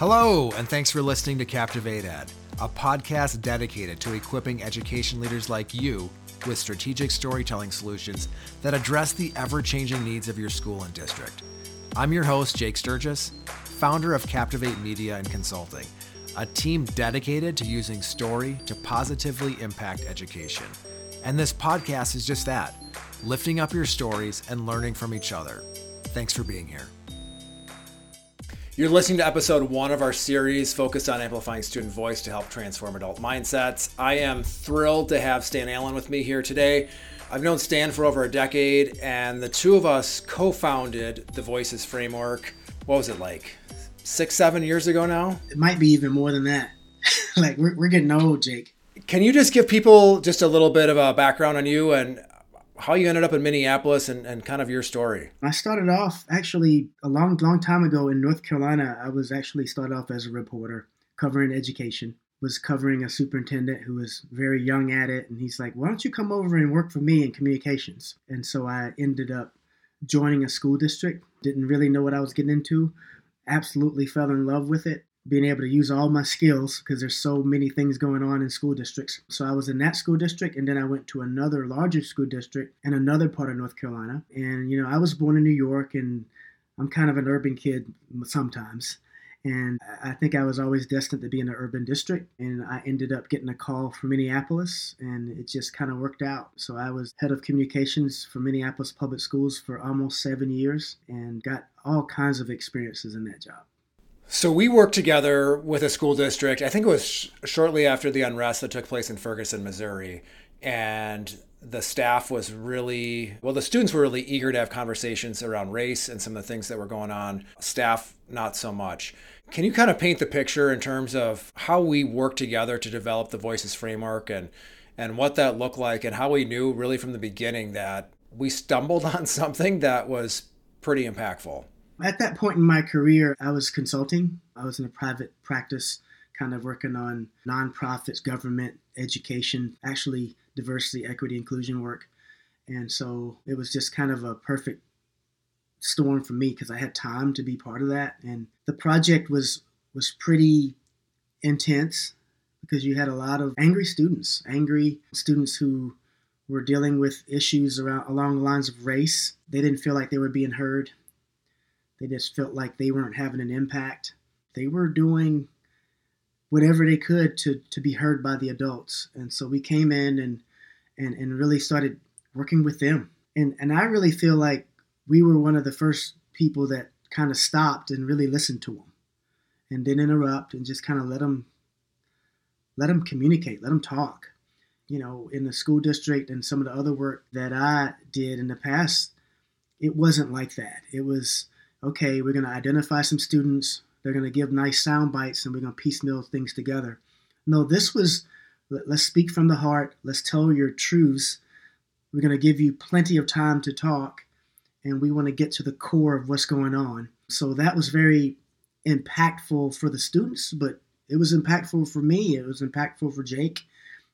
Hello, and thanks for listening to Captivate Ed, a podcast dedicated to equipping education leaders like you with strategic storytelling solutions that address the ever changing needs of your school and district. I'm your host, Jake Sturgis, founder of Captivate Media and Consulting, a team dedicated to using story to positively impact education. And this podcast is just that lifting up your stories and learning from each other. Thanks for being here. You're listening to episode one of our series focused on amplifying student voice to help transform adult mindsets. I am thrilled to have Stan Alleyne with me here today. I've known Stan for over a decade, and the two of us co founded the Voices Framework. What was it like? Six, seven years ago now? It might be even more than that. like, we're, we're getting old, Jake. Can you just give people just a little bit of a background on you and how you ended up in Minneapolis and, and kind of your story. I started off actually a long, long time ago in North Carolina. I was actually started off as a reporter covering education. Was covering a superintendent who was very young at it, and he's like, "Why don't you come over and work for me in communications?" And so I ended up joining a school district. Didn't really know what I was getting into. Absolutely fell in love with it being able to use all my skills because there's so many things going on in school districts. So I was in that school district and then I went to another larger school district in another part of North Carolina. And you know, I was born in New York and I'm kind of an urban kid sometimes. And I think I was always destined to be in an urban district. And I ended up getting a call from Minneapolis, and it just kind of worked out. So I was head of communications for Minneapolis Public Schools for almost seven years and got all kinds of experiences in that job. So we worked together with a school district. I think it was sh- shortly after the unrest that took place in Ferguson, Missouri, and the staff was really well. The students were really eager to have conversations around race and some of the things that were going on. Staff, not so much. Can you kind of paint the picture in terms of how we worked together to develop the Voices framework and and what that looked like and how we knew really from the beginning that we stumbled on something that was pretty impactful? At that point in my career, I was consulting. I was in a private practice, kind of working on nonprofits, government, education, actually diversity, equity, inclusion work. And so it was just kind of a perfect storm for me because I had time to be part of that. And the project was was pretty intense because you had a lot of angry students, angry students who were dealing with issues around along the lines of race. They didn't feel like they were being heard. They just felt like they weren't having an impact. They were doing whatever they could to, to be heard by the adults. And so we came in and, and, and really started working with them. And, and I really feel like we were one of the first people that kind of stopped and really listened to them and didn't interrupt and just kind of let them let them communicate, let them talk. You know, in the school district and some of the other work that I did in the past, it wasn't like that. It was okay, we're going to identify some students, they're going to give nice sound bites, and we're going to piecemeal things together. No, this was let's speak from the heart, let's tell your truths. We're going to give you plenty of time to talk, and we want to get to the core of what's going on. So that was very impactful for the students, but it was impactful for me. It was impactful for Jake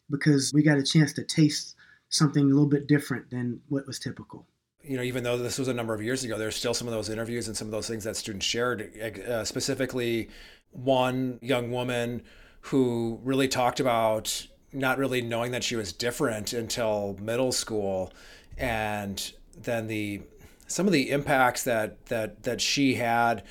because we got a chance to taste something a little bit different than what was typical you know, even though this was a number of years ago, there's still some of those interviews and some of those things that students shared. Uh, specifically, one young woman who really talked about not really knowing that she was different until middle school, and then the some of the impacts that that that she had,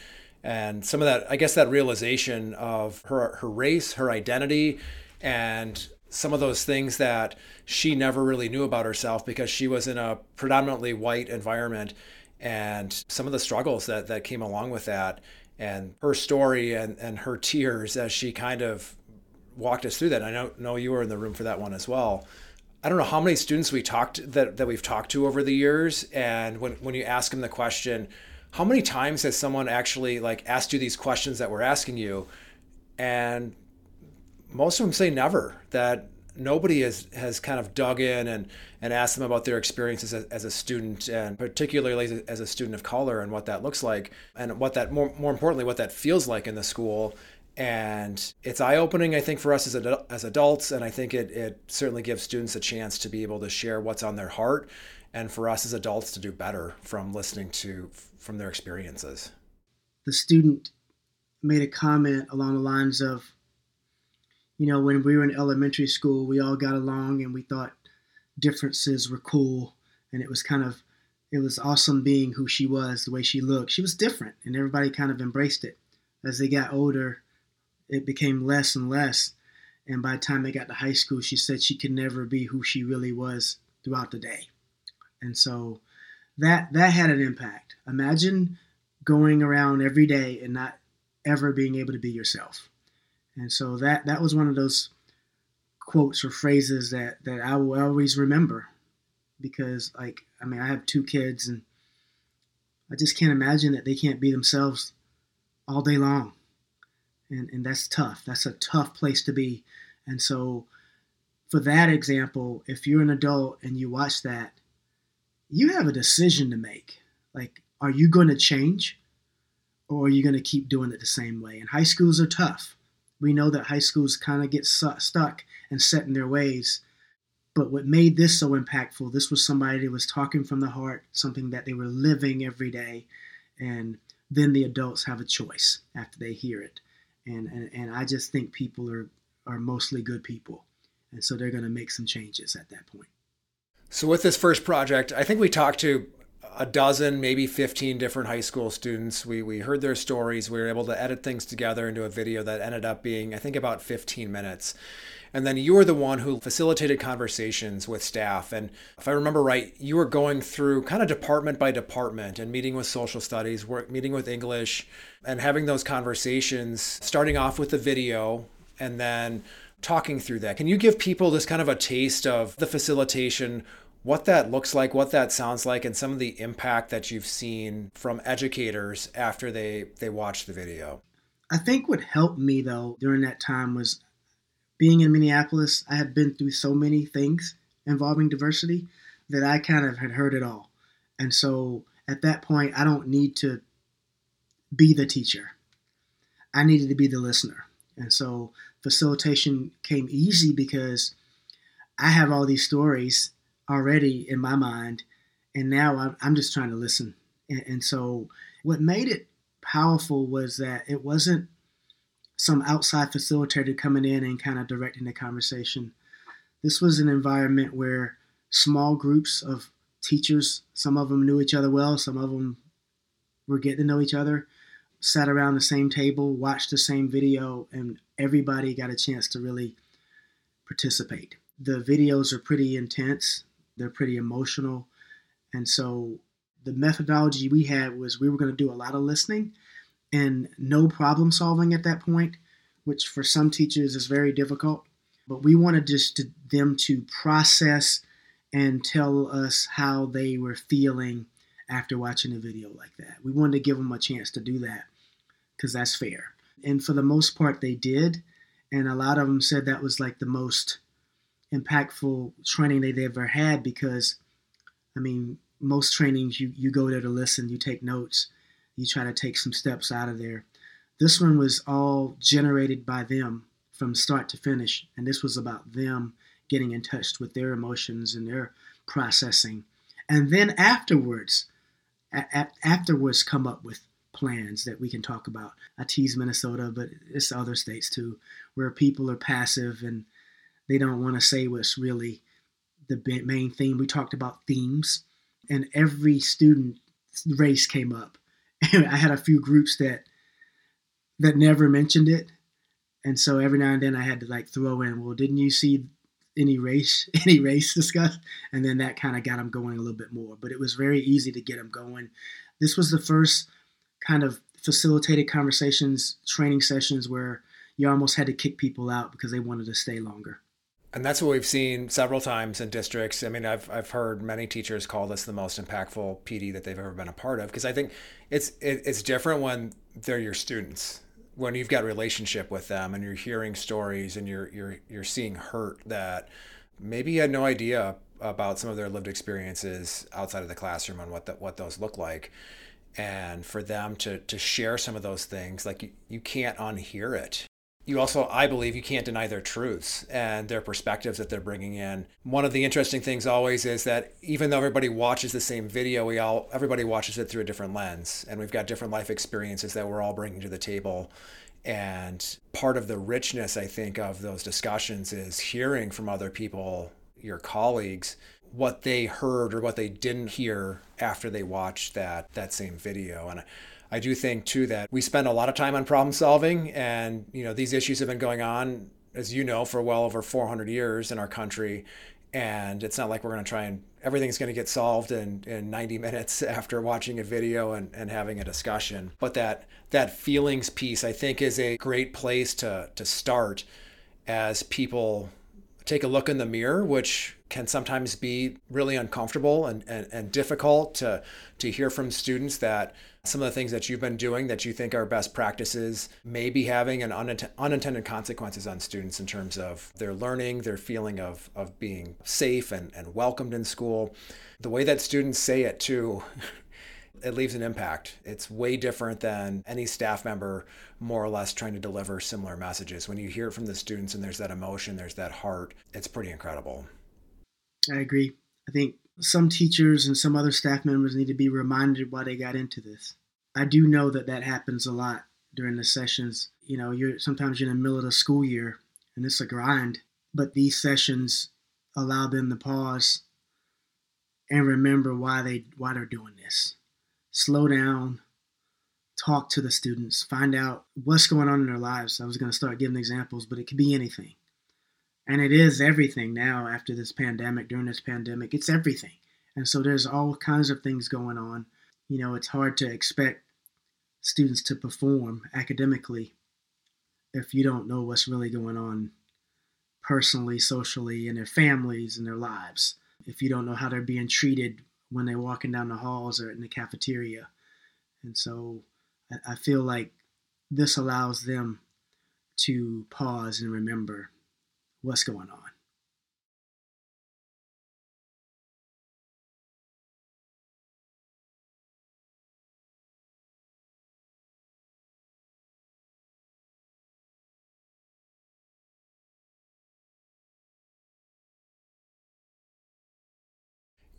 and some of that I guess that realization of her her race, her identity, and some of those things that she never really knew about herself because she was in a predominantly white environment and some of the struggles that that came along with that and her story and and her tears as she kind of walked us through that. I know know you were in the room for that one as well. I don't know how many students we talked that that we've talked to over the years and when when you ask them the question, how many times has someone actually like asked you these questions that we're asking you and most of them say never that nobody has, has kind of dug in and, and asked them about their experiences as, as, a student and particularly as a student of color and what that looks like and what that more, more importantly what that feels like in the school. And it's eye-opening i think for us as, ad- as adults. And i think it, it certainly gives students a chance to be able to share what's on their heart and for us as adults to do better from listening to from their experiences. The student made a comment along the lines of, you know, when we were in elementary school, we all got along and we thought differences were cool. And it was kind of, it was awesome being who she was, the way she looked. She was different and everybody kind of embraced it. As they got older, it became less and less. And by the time they got to high school, she said she could never be who she really was throughout the day. And so that that had an impact. Imagine going around every day and not ever being able to be yourself. And so that that was one of those quotes or phrases that that I will always remember because like I mean I have two kids and I just can't imagine that they can't be themselves all day long. And and that's tough. That's a tough place to be. And so for that example, if you're an adult and you watch that, you have a decision to make. Like, are you going to change or are you going to keep doing it the same way? And high schools are tough. We know that high schools kind of get stuck and set in their ways. But what made this so impactful, this was somebody that was talking from the heart, something that they were living every day. And then the adults have a choice after they hear it. And, and, and I just think people are, are mostly good people. And so they're going to make some changes at that point. So, with this first project, I think we talked to a dozen, maybe 15 different high school students. We, we heard their stories. We were able to edit things together into a video that ended up being, I think, about 15 minutes. And then you were the one who facilitated conversations with staff. And if I remember right, you were going through kind of department by department and meeting with social studies, work, meeting with English, and having those conversations, starting off with the video and then talking through that. Can you give people this kind of a taste of the facilitation, what that looks like, what that sounds like, and some of the impact that you've seen from educators after they they watch the video? I think what helped me though during that time was being in Minneapolis. I had been through so many things involving diversity that I kind of had heard it all, and so at that point, I don't need to be the teacher. I needed to be the listener. And so facilitation came easy because I have all these stories already in my mind, and now I'm just trying to listen. And, so, what made it powerful was that it wasn't some outside facilitator coming in and kind of directing the conversation. This was an environment where small groups of teachers, some of them knew each other well, some of them were getting to know each other, sat around the same table, watched the same video, and everybody got a chance to really participate. The videos are pretty intense, they're pretty emotional. And so the methodology we had was we were going to do a lot of listening and no problem solving at that point, which for some teachers is very difficult. But we wanted just to, them to process and tell us how they were feeling after watching a video like that. We wanted to give them a chance to do that because that's fair. And for the most part, they did. And a lot of them said that was like the most impactful training they've ever had because, I mean, most trainings you, you go there to listen, you take notes, you try to take some steps out of there. This one was all generated by them from start to finish. And this was about them getting in touch with their emotions and their processing. And then afterwards, a- afterwards come up with plans that we can talk about. I tease Minnesota, but it's other states too, where people are passive and they don't want to say what's really the main theme. We talked about themes, and every student race came up. I had a few groups that that never mentioned it, and so every now and then I had to like throw in, well, didn't you see any race any race discussed? And then that kind of got them going a little bit more. But it was very easy to get them going. This was the first kind of facilitated conversations, training sessions where you almost had to kick people out because they wanted to stay longer. And that's what we've seen several times in districts. I mean, I've, I've heard many teachers call this the most impactful PD that they've ever been a part of because I think it's it, it's different when they're your students, when you've got a relationship with them and you're hearing stories and you're you're you're seeing hurt that maybe you had no idea about some of their lived experiences outside of the classroom and what that what those look like. And for them to to share some of those things like you, you can't unhear it you also, I believe, you can't deny their truths and their perspectives that they're bringing in. One of the interesting things always is that even though everybody watches the same video, we all everybody watches it through a different lens, and we've got different life experiences that we're all bringing to the table. And part of the richness, I think, of those discussions is hearing from other people, your colleagues, what they heard or what they didn't hear after they watched that that same video. And I do think too that we spend a lot of time on problem solving, and you know these issues have been going on, as you know, for well over 400 years in our country, and it's not like we're going to try and everything's going to get solved in, in 90 minutes after watching a video and, and having a discussion. But that that feelings piece, I think, is a great place to to start as people take a look in the mirror, which can sometimes be really uncomfortable and, and, and difficult to, to hear from students that some of the things that you've been doing that you think are best practices may be having an unint- unintended consequences on students in terms of their learning, their feeling of, of being safe and, and welcomed in school. The way that students say it too it leaves an impact. It's way different than any staff member more or less trying to deliver similar messages. When you hear it from the students and there's that emotion, there's that heart, it's pretty incredible. I agree. I think some teachers and some other staff members need to be reminded why they got into this. I do know that that happens a lot during the sessions. You know, you're sometimes you're in the middle of the school year and it's a grind, but these sessions allow them to pause and remember why they why they're doing this slow down, talk to the students, find out what's going on in their lives. I was going to start giving examples, but it could be anything. And it is everything now after this pandemic, during this pandemic. It's everything. And so there's all kinds of things going on. You know, it's hard to expect students to perform academically if you don't know what's really going on personally, socially, in their families and their lives. If you don't know how they're being treated when they're walking down the halls or in the cafeteria. And so I, feel like this allows them to pause and remember what's going on.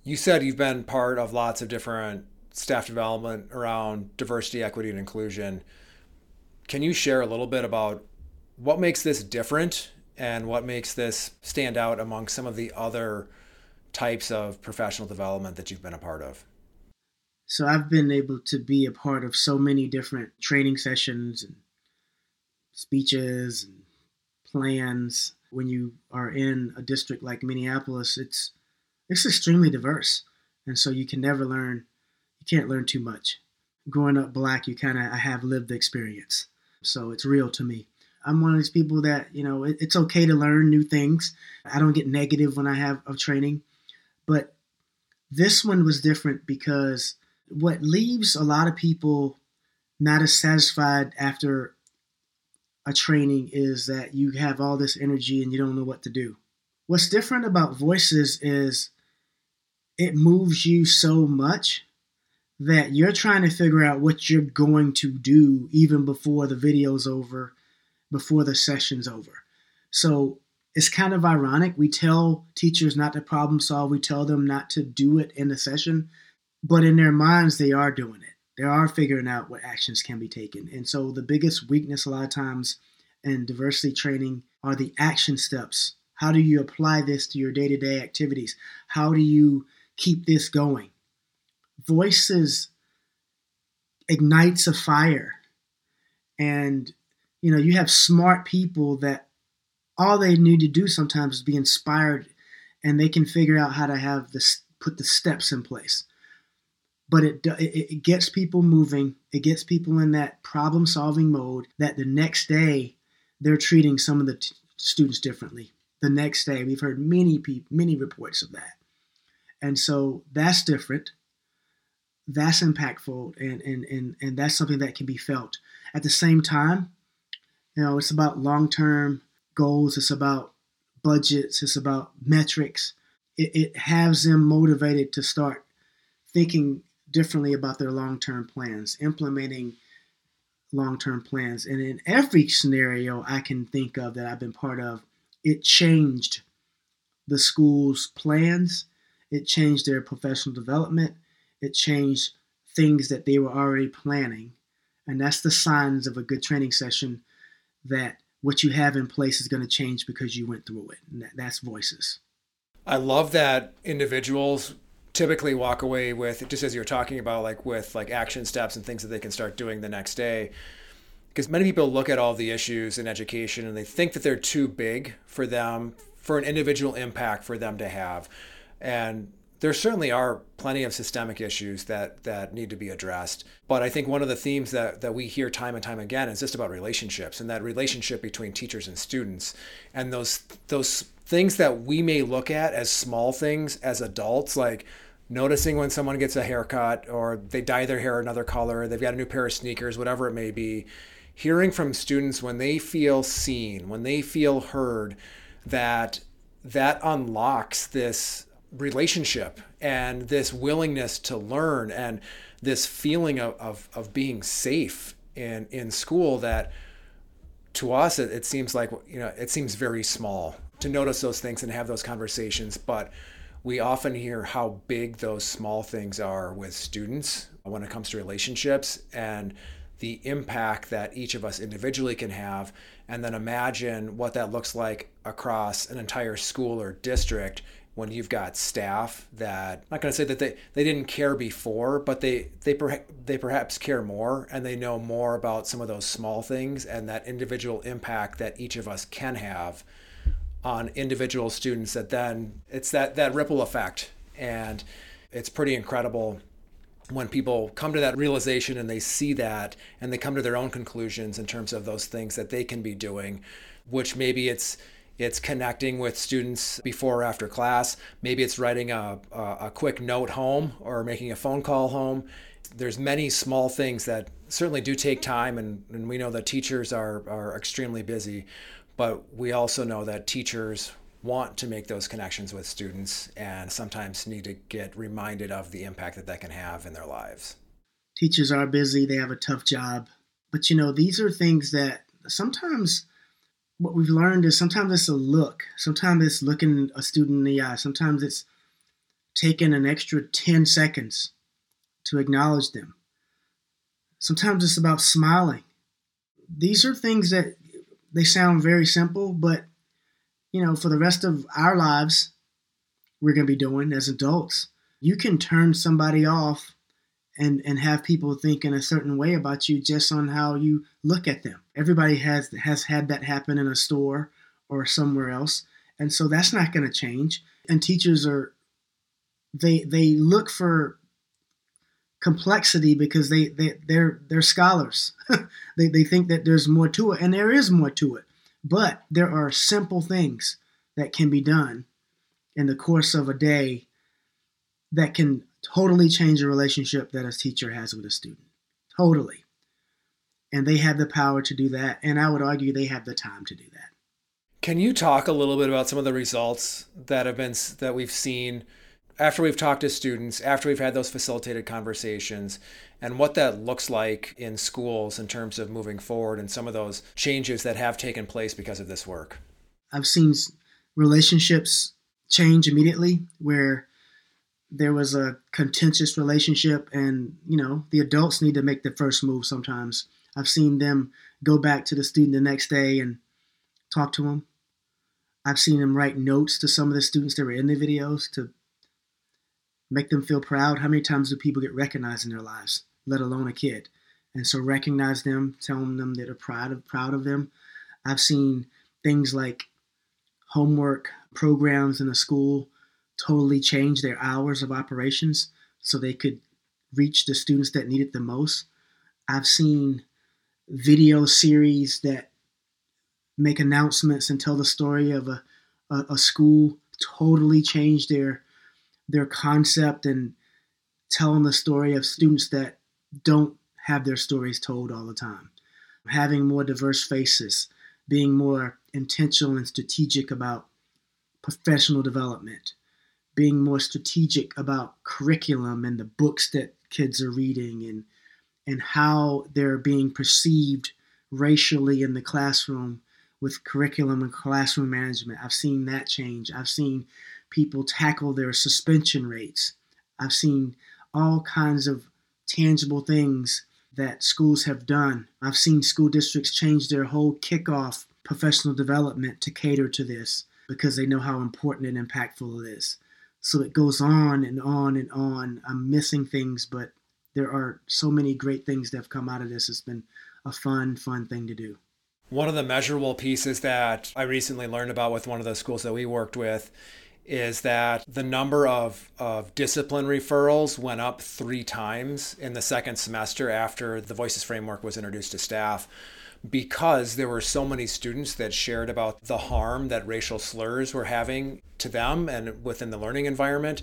You said you've been part of lots of different staff development around diversity, equity, and inclusion. Can you share a little bit about what makes this different and what makes this stand out among some of the other types of professional development that you've been a part of? So I've been able to be a part of so many different training sessions and speeches and plans. When you are in a district like Minneapolis, it's it's extremely diverse, and so you can never learn. You can't learn too much. Growing up black, you kind of I have lived the experience, so it's real to me. I'm one of these people that you know it, it's okay to learn new things. I don't get negative when I have a training, but this one was different because what leaves a lot of people not as satisfied after a training is that you have all this energy and you don't know what to do. What's different about voices is it moves you so much that you're trying to figure out what you're going to do even before the video's over, before the session's over. So it's kind of ironic. We tell teachers not to problem solve, we tell them not to do it in the session, but in their minds, they are doing it. They are figuring out what actions can be taken. And so the biggest weakness a lot of times in diversity training are the action steps. How do you apply this to your day to day activities? How do you keep this going. Voices ignites a fire. And, you know, you have smart people that all they need to do sometimes is be inspired and they can figure out how to have this, put the steps in place. But it, it, it gets people moving. It gets people in that problem solving mode that the next day they're treating some of the t- students differently. The next day, we've heard many people, many reports of that. And so that's different. That's impactful and, and, and, and that's something that can be felt. At the same time, you know, it's about long term goals, it's about budgets, it's about metrics. It, it has them motivated to start thinking differently about their long term plans, implementing long term plans. And in every scenario I can think of that I've been part of, it changed the school's plans, it changed their professional development, it changed things that they were already planning. And that's the signs of a good training session that what you have in place is going to change because you went through it. And that, that's voices. I love that individuals typically walk away with just as you're talking about like with like action steps and things that they can start doing the next day because many people look at all the issues in education and they think that they're too big for them for an individual impact for them to have and there certainly are plenty of systemic issues that that need to be addressed but i think one of the themes that that we hear time and time again is just about relationships and that relationship between teachers and students and those those things that we may look at as small things as adults, like noticing when someone gets a haircut or they dye their hair another color, they've got a new pair of sneakers, whatever it may be. Hearing from students when they feel seen, when they feel heard, that that unlocks this relationship and this willingness to learn and this feeling of, of, of being safe in, in school that to us it, it seems like you know it seems very small to notice those things and have those conversations. But we often hear how big those small things are with students when it comes to relationships and the impact that each of us individually can have. And then imagine what that looks like across an entire school or district when you've got staff that I'm not going to say that they, they didn't care before, but they they they perhaps care more and they know more about some of those small things and that individual impact that each of us can have on individual students that then it's that that ripple effect. And it's pretty incredible when people come to that realization and they see that and they come to their own conclusions in terms of those things that they can be doing which maybe it's it's connecting with students before or after class maybe it's writing a, a, quick note home or making a phone call home there's many small things that certainly do take time and, and we know that teachers are, are extremely busy but we also know that teachers want to make those connections with students and sometimes need to get reminded of the impact that that can have in their lives. Teachers are busy, they have a tough job. But you know, these are things that sometimes what we've learned is sometimes it's a look, sometimes it's looking a student in the eye, sometimes it's taking an extra 10 seconds to acknowledge them. Sometimes it's about smiling. These are things that they sound very simple, but you know, for the rest of our lives, we're going to be doing as adults. You can turn somebody off and and have people think in a certain way about you just on how you look at them. Everybody has has had that happen in a store or somewhere else, and so that's not going to change. And teachers are they they look for complexity because they, they they're they're scholars. they, they think that there's more to it, and there is more to it. But there are simple things that can be done in the course of a day that can totally change a relationship that a teacher has with a student. Totally. And they have the power to do that. And I would argue they have the time to do that. Can you talk a little bit about some of the results that have been that we've seen after we've talked to students, after we've had those facilitated conversations, and what that looks like in schools in terms of moving forward and some of those changes that have taken place because of this work. I've seen relationships change immediately where there was a contentious relationship and you know the adults need to make the first move sometimes i've seen them go back to the student the next day and talk to them i've seen them write notes to some of the students that were in the videos to make them feel proud. How many times do people get recognized in their lives, let alone a kid? And so recognize them, telling them that are proud of proud of them. I've seen things like homework programs in a school totally change their hours of operations so they could reach the students that need it the most. I've seen video series that make announcements and tell the story of a, a, a school totally change their their concept and telling the story of students that don't have their stories told all the time. Having more diverse faces, being more intentional and strategic about professional development, being more strategic about curriculum and the books that kids are reading and and how they're being perceived racially in the classroom with curriculum and classroom management. I've seen that change. I've seen people tackle their suspension rates. I've seen all kinds of tangible things that schools have done. I've seen school districts change their whole kickoff professional development to cater to this because they know how important and impactful it is. So it goes on and on and on. I'm missing things, but there are so many great things that have come out of this. It's been a fun, fun thing to do. One of the measurable pieces that I recently learned about with one of the schools that we worked with is that the number of, of discipline referrals went up three times in the second semester after the Voices framework was introduced to staff because there were so many students that shared about the harm that racial slurs were having to them and within the learning environment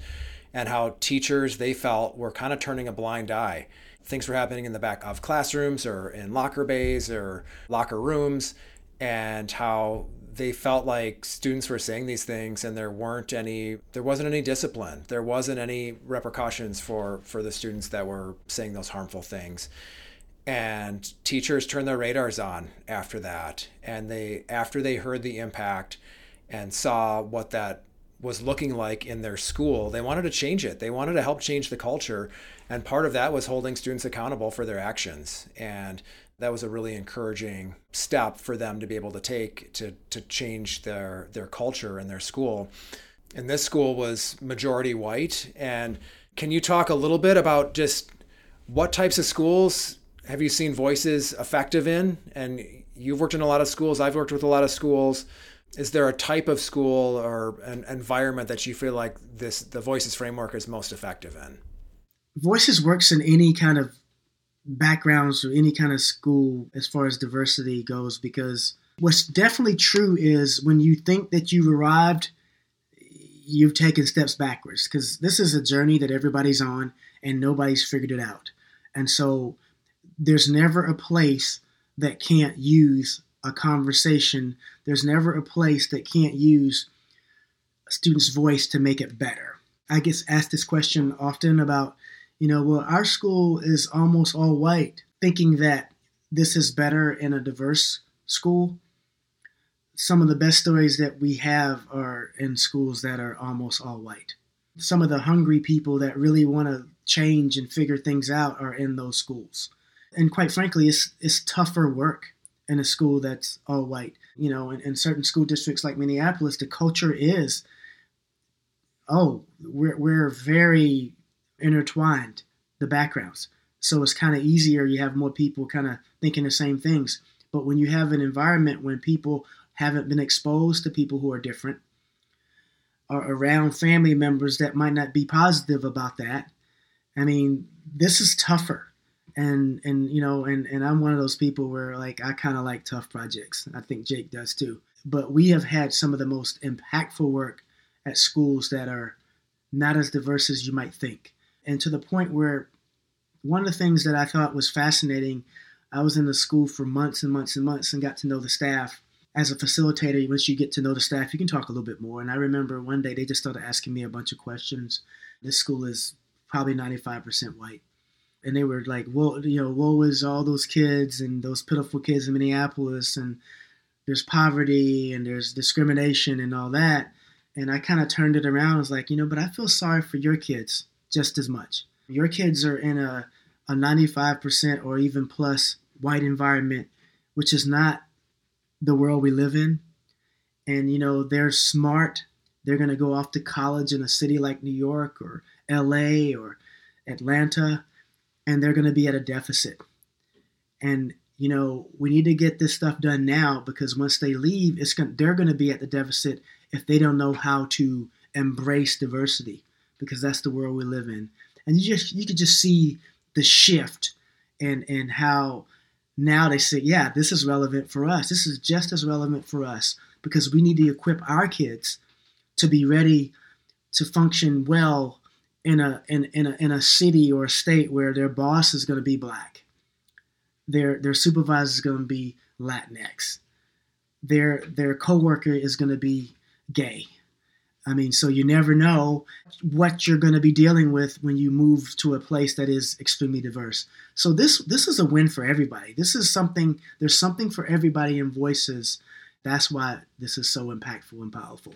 and how teachers they felt were kind of turning a blind eye. Things were happening in the back of classrooms or in locker bays or locker rooms and how they felt like students were saying these things and there weren't any there wasn't any discipline. There wasn't any repercussions for for the students that were saying those harmful things. And teachers turned their radars on after that. And they after they heard the impact and saw what that was looking like in their school they wanted to change it. They wanted to help change the culture. And part of that was holding students accountable for their actions. And that was a really encouraging step for them to be able to take to to change their their culture in their school and this school was majority white and can you talk a little bit about just what types of schools have you seen voices effective in? And you've worked in a lot of schools. I've worked with a lot of schools. Is there a type of school or an environment that you feel like this the Voices framework is most effective in? Voices works in any kind of backgrounds or any kind of school as far as diversity goes because what's definitely true is when you think that you've arrived you've taken steps backwards because this is a journey that everybody's on and nobody's figured it out and so there's never a place that can't use a conversation. There's never a place that can't use a student's voice to make it better. I get asked this question often about, you know, well, our school is almost all white, thinking that this is better in a diverse school. Some of the best stories that we have are in schools that are almost all white. Some of the hungry people that really want to change and figure things out are in those schools and quite frankly, it's it's tougher work in a school that's all white. You know, in, in certain school districts like Minneapolis, the culture is, oh, we're we're very intertwined, the backgrounds. So it's kind of easier. You have more people kind of thinking the same things. But when you have an environment when people haven't been exposed to people who are different, or around family members that might not be positive about that, I mean, this is tougher and and you know and and i'm one of those people where like i kind of like tough projects i think jake does too but we have had some of the most impactful work at schools that are not as diverse as you might think and to the point where one of the things that i thought was fascinating i was in the school for months and months and months and got to know the staff. As a facilitator once you get to know the staff you can talk a little bit more. And i remember one day they just started asking me a bunch of questions. This school is probably 95% white. And they were like, "Well, you know, woe is all those kids and those pitiful kids in Minneapolis, and there's poverty and there's discrimination and all that." And I kind of turned it around. I was like, you know, but I feel sorry for your kids just as much. Your kids are in a a 95% or even plus white environment, which is not the world we live in. And you know, they're smart. They're going to go off to college in a city like New York or LA or Atlanta and they're going to be at a deficit. And you know, we need to get this stuff done now because once they leave, it's going they're going to be at the deficit if they don't know how to embrace diversity because that's the world we live in. And you just you could just see the shift and and how now they say, yeah, this is relevant for us. This is just as relevant for us because we need to equip our kids to be ready to function well in a in, in a in a city or a state where their boss is going to be black, their their supervisor is going to be Latinx, their their coworker is going to be gay, I mean, so you never know what you're going to be dealing with when you move to a place that is extremely diverse. So this this is a win for everybody. This is something. There's something for everybody in voices. That's why this is so impactful and powerful.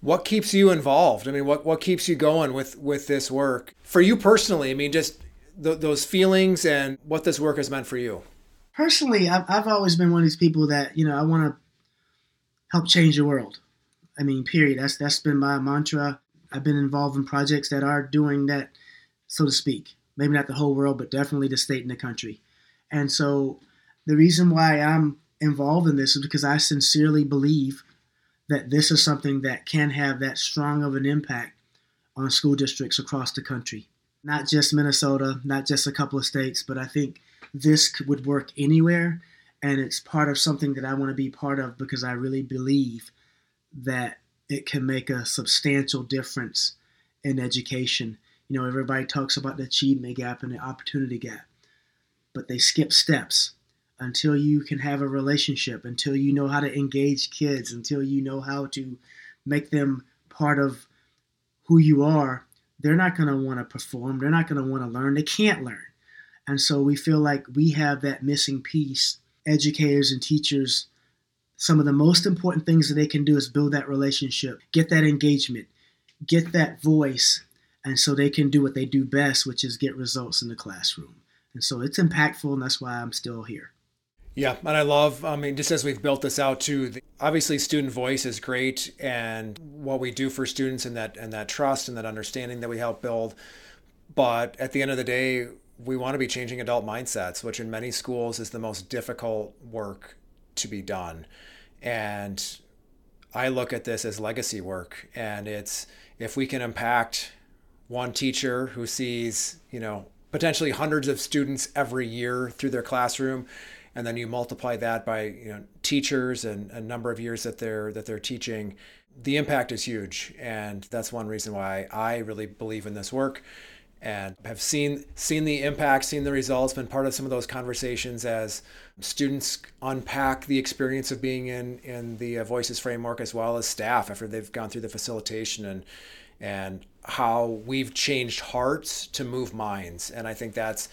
What keeps you involved? I mean, what what keeps you going with with this work for you personally? I mean, just th- those feelings and what this work has meant for you. Personally, I've, I've always been one of these people that you know I want to help change the world. I mean, period. That's that's been my mantra. I've been involved in projects that are doing that, so to speak. Maybe not the whole world, but definitely the state and the country. And so, the reason why I'm involved in this is because I sincerely believe that this is something that can have that strong of an impact on school districts across the country. Not just Minnesota, not just a couple of states, but I think this would work anywhere. And it's part of something that I want to be part of because I really believe that it can make a substantial difference in education. You know, everybody talks about the achievement gap and the opportunity gap, but they skip steps until you can have a relationship, until you know how to engage kids, until you know how to make them part of who you are. They're not going to want to perform. They're not going to want to learn. They can't learn. And so we feel like we have that missing piece. Educators and teachers some of the most important things that they can do is build that relationship, get that engagement, get that voice, and so they can do what they do best, which is get results in the classroom. And so it's impactful, and that's why I'm still here. Yeah, and I love, I mean, just as we've built this out too, obviously student voice is great and what we do for students and that and that trust and that understanding that we help build. But at the end of the day, we want to be changing adult mindsets, which in many schools is the most difficult work to be done. And I look at this as legacy work. And it's if we can impact one teacher who sees, you know, potentially hundreds of students every year through their classroom, and then you multiply that by you know teachers and a number of years that they're that they're teaching, the impact is huge. And that's one reason why I really believe in this work and have seen seen the impact, seen the results, been part of some of those conversations as students unpack the experience of being in in the uh, Voices framework as well as staff after they've gone through the facilitation and and how we've changed hearts to move minds. And I think that's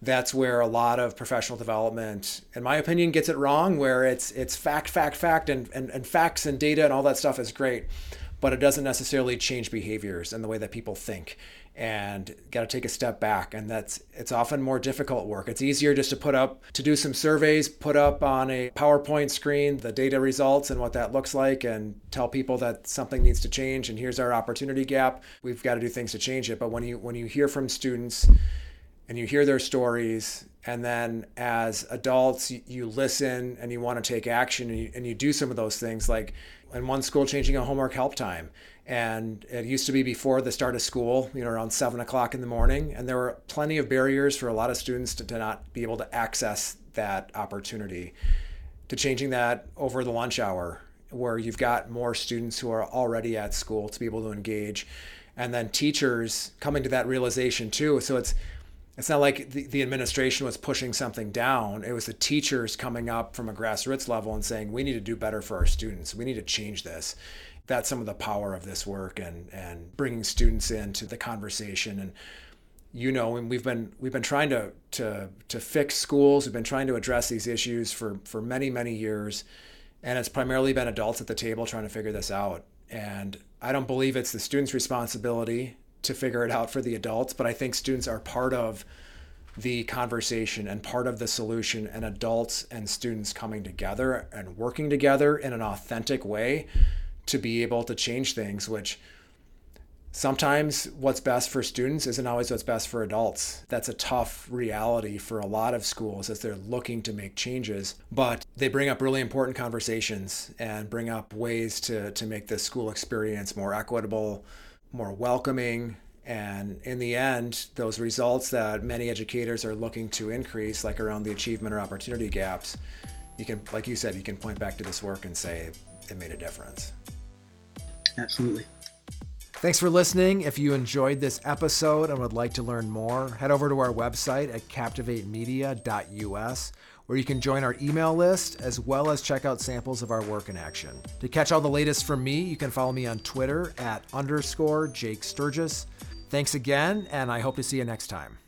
that's where a lot of professional development, in my opinion, gets it wrong, where it's it's fact, fact, fact, and, and, and facts and data and all that stuff is great, but it doesn't necessarily change behaviors and the way that people think and got to take a step back. And that's it's often more difficult work. It's easier just to put up to do some surveys put up on a powerpoint screen the data results and what that looks like and tell people that something needs to change and here's our opportunity gap. We've got to do things to change it. But when you when you hear from students and you hear their stories and then as adults you, listen and you want to take action and you, and you do some of those things like in one school changing a homework help time and it used to be before the start of school you know around seven o'clock in the morning. And there were plenty of barriers for a lot of students to, to not be able to access that opportunity. To changing that over the lunch hour where you've got more students who are already at school to be able to engage. And then teachers coming to that realization too. So it's it's not like the, the administration was pushing something down. It was the teachers coming up from a grassroots level and saying we need to do better for our students. We need to change this that's some of the power of this work and and bringing students into the conversation. And you know and we've been we've been trying to to to fix schools. We've been trying to address these issues for for many many years. And it's primarily been adults at the table trying to figure this out. And i don't believe it's the students responsibility to figure it out for the adults but i think students are part of the conversation and part of the solution and adults and students coming together and working together in an authentic way to be able to change things, which sometimes what's best for students isn't always what's best for adults. That's a tough reality for a lot of schools as they're looking to make changes, but they bring up really important conversations and bring up ways to, to make the school experience more equitable, more welcoming. And in the end, those results that many educators are looking to increase, like around the achievement or opportunity gaps, you can, like you said, you can point back to this work and say it made a difference. Absolutely. Thanks for listening. If you enjoyed this episode and would like to learn more, head over to our website at captivatemedia.us where you can join our email list as well as check out samples of our work in action. To catch all the latest from me, you can follow me on Twitter at underscore Jake Sturgis. Thanks again, and I hope to see you next time.